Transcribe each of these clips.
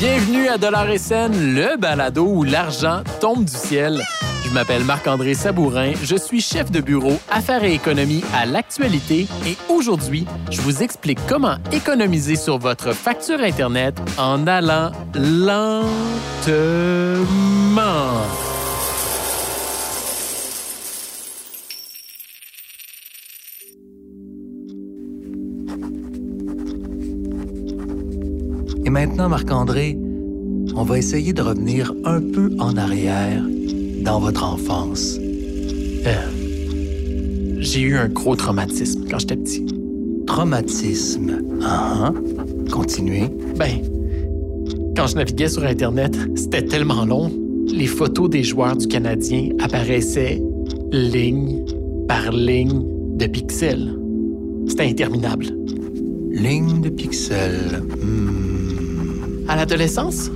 Bienvenue à Dollar et le balado où l'argent tombe du ciel. Je m'appelle Marc-André Sabourin, je suis chef de bureau Affaires et économie à l'actualité et aujourd'hui, je vous explique comment économiser sur votre facture Internet en allant lentement. Et maintenant, Marc-André, on va essayer de revenir un peu en arrière dans votre enfance. Euh, J'ai eu un gros traumatisme quand j'étais petit. Traumatisme? Ah, ah. Continuez. Ben, quand je naviguais sur Internet, c'était tellement long. Les photos des joueurs du Canadien apparaissaient ligne par ligne de pixels. C'était interminable. Ligne de pixels. Hmm. À l'adolescence,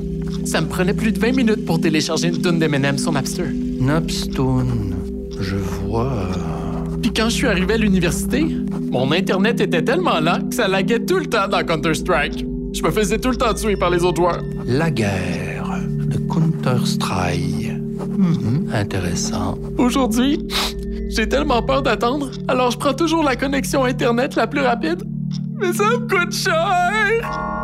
ça me prenait plus de 20 minutes pour télécharger une tonne d'M&M sur Napster. Napstone. Je vois. Puis quand je suis arrivé à l'université, mon Internet était tellement lent que ça laguait tout le temps dans Counter-Strike. Je me faisais tout le temps tuer par les autres joueurs. La guerre. Le Counter-Strike. Mhm, Intéressant. Aujourd'hui, j'ai tellement peur d'attendre, alors je prends toujours la connexion Internet la plus rapide. Mais ça me coûte cher!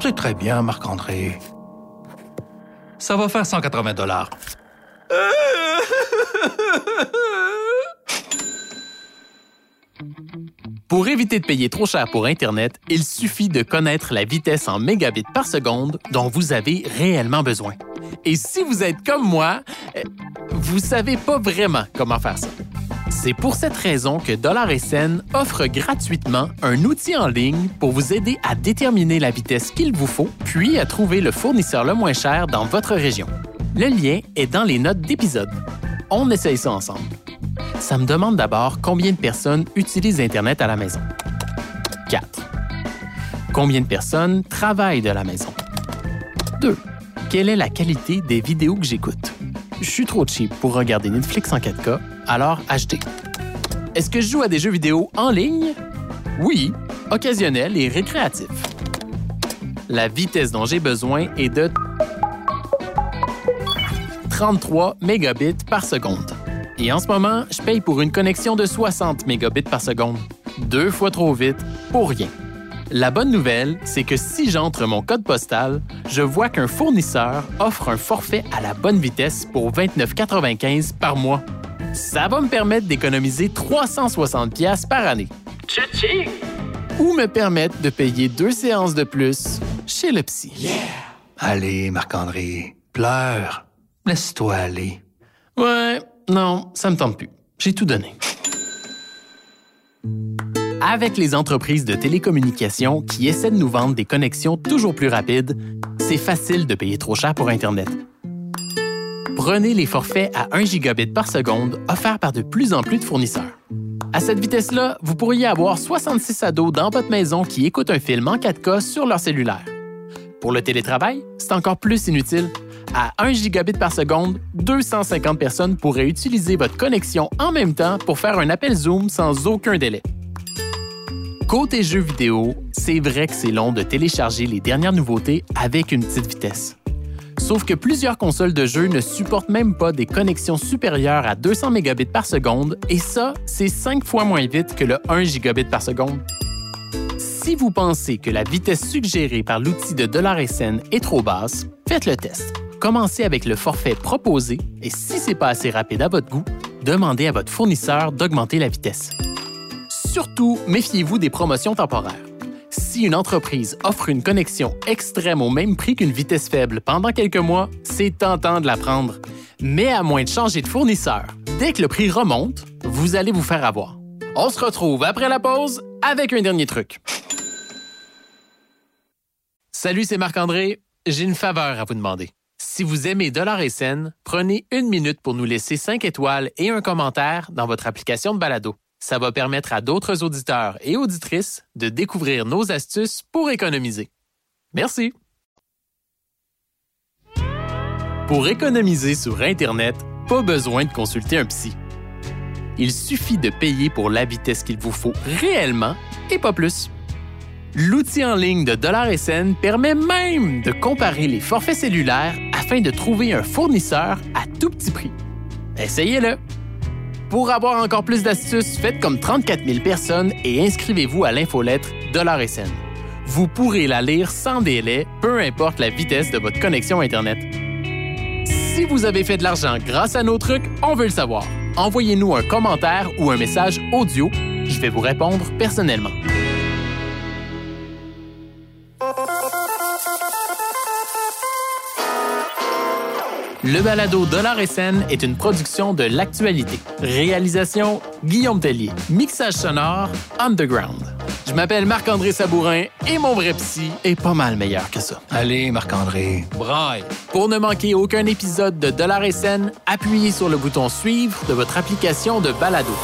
C'est très bien, Marc-André. Ça va faire 180 dollars. Pour éviter de payer trop cher pour Internet, il suffit de connaître la vitesse en mégabits par seconde dont vous avez réellement besoin. Et si vous êtes comme moi, euh, vous savez pas vraiment comment faire ça. C'est pour cette raison que Dollar SN offre gratuitement un outil en ligne pour vous aider à déterminer la vitesse qu'il vous faut, puis à trouver le fournisseur le moins cher dans votre région. Le lien est dans les notes d'épisode. On essaye ça ensemble. Ça me demande d'abord combien de personnes utilisent Internet à la maison. 4. Combien de personnes travaillent de la maison? 2. Quelle est la qualité des vidéos que j'écoute? Je suis trop cheap pour regarder Netflix en 4K, alors acheter. Est-ce que je joue à des jeux vidéo en ligne? Oui, occasionnel et récréatif. La vitesse dont j'ai besoin est de 33 mégabits par seconde. Et en ce moment, je paye pour une connexion de 60 mégabits par seconde. Deux fois trop vite pour rien. La bonne nouvelle, c'est que si j'entre mon code postal, je vois qu'un fournisseur offre un forfait à la bonne vitesse pour 29,95 par mois. Ça va me permettre d'économiser 360 pièces par année. Ou me permettre de payer deux séances de plus chez le psy. Allez, Marc-André, pleure. Laisse-toi aller. Ouais, non, ça me tente plus. J'ai tout donné. Avec les entreprises de télécommunications qui essaient de nous vendre des connexions toujours plus rapides, c'est facile de payer trop cher pour Internet. Prenez les forfaits à 1 gigabit par seconde offerts par de plus en plus de fournisseurs. À cette vitesse-là, vous pourriez avoir 66 ados dans votre maison qui écoutent un film en 4K sur leur cellulaire. Pour le télétravail, c'est encore plus inutile. À 1 gigabit par seconde, 250 personnes pourraient utiliser votre connexion en même temps pour faire un appel Zoom sans aucun délai. Côté jeux vidéo, c'est vrai que c'est long de télécharger les dernières nouveautés avec une petite vitesse. Sauf que plusieurs consoles de jeux ne supportent même pas des connexions supérieures à 200 mégabits par seconde, et ça, c'est 5 fois moins vite que le 1 gigabit par seconde. Si vous pensez que la vitesse suggérée par l'outil de SN est trop basse, faites le test. Commencez avec le forfait proposé et si c'est pas assez rapide à votre goût, demandez à votre fournisseur d'augmenter la vitesse. Surtout, méfiez-vous des promotions temporaires. Si une entreprise offre une connexion extrême au même prix qu'une vitesse faible pendant quelques mois, c'est tentant de la prendre. Mais à moins de changer de fournisseur, dès que le prix remonte, vous allez vous faire avoir. On se retrouve après la pause avec un dernier truc. Salut, c'est Marc-André. J'ai une faveur à vous demander. Si vous aimez Dollar et Scène, prenez une minute pour nous laisser 5 étoiles et un commentaire dans votre application de balado. Ça va permettre à d'autres auditeurs et auditrices de découvrir nos astuces pour économiser. Merci. Pour économiser sur Internet, pas besoin de consulter un psy. il suffit de payer pour la vitesse qu'il vous faut réellement et pas plus. L'outil en ligne de SN permet même de comparer les forfaits cellulaires afin de trouver un fournisseur à tout petit prix. Essayez-le! Pour avoir encore plus d'astuces, faites comme 34 000 personnes et inscrivez-vous à l'infolettre SN. Vous pourrez la lire sans délai, peu importe la vitesse de votre connexion Internet. Si vous avez fait de l'argent grâce à nos trucs, on veut le savoir. Envoyez-nous un commentaire ou un message audio. Je vais vous répondre personnellement. Le balado Dollar et scène est une production de l'actualité. Réalisation Guillaume Tellier. Mixage sonore Underground. Je m'appelle Marc-André Sabourin et mon vrai psy est pas mal meilleur que ça. Allez, Marc-André. Braille. Pour ne manquer aucun épisode de Dollar et scène, appuyez sur le bouton suivre de votre application de balado.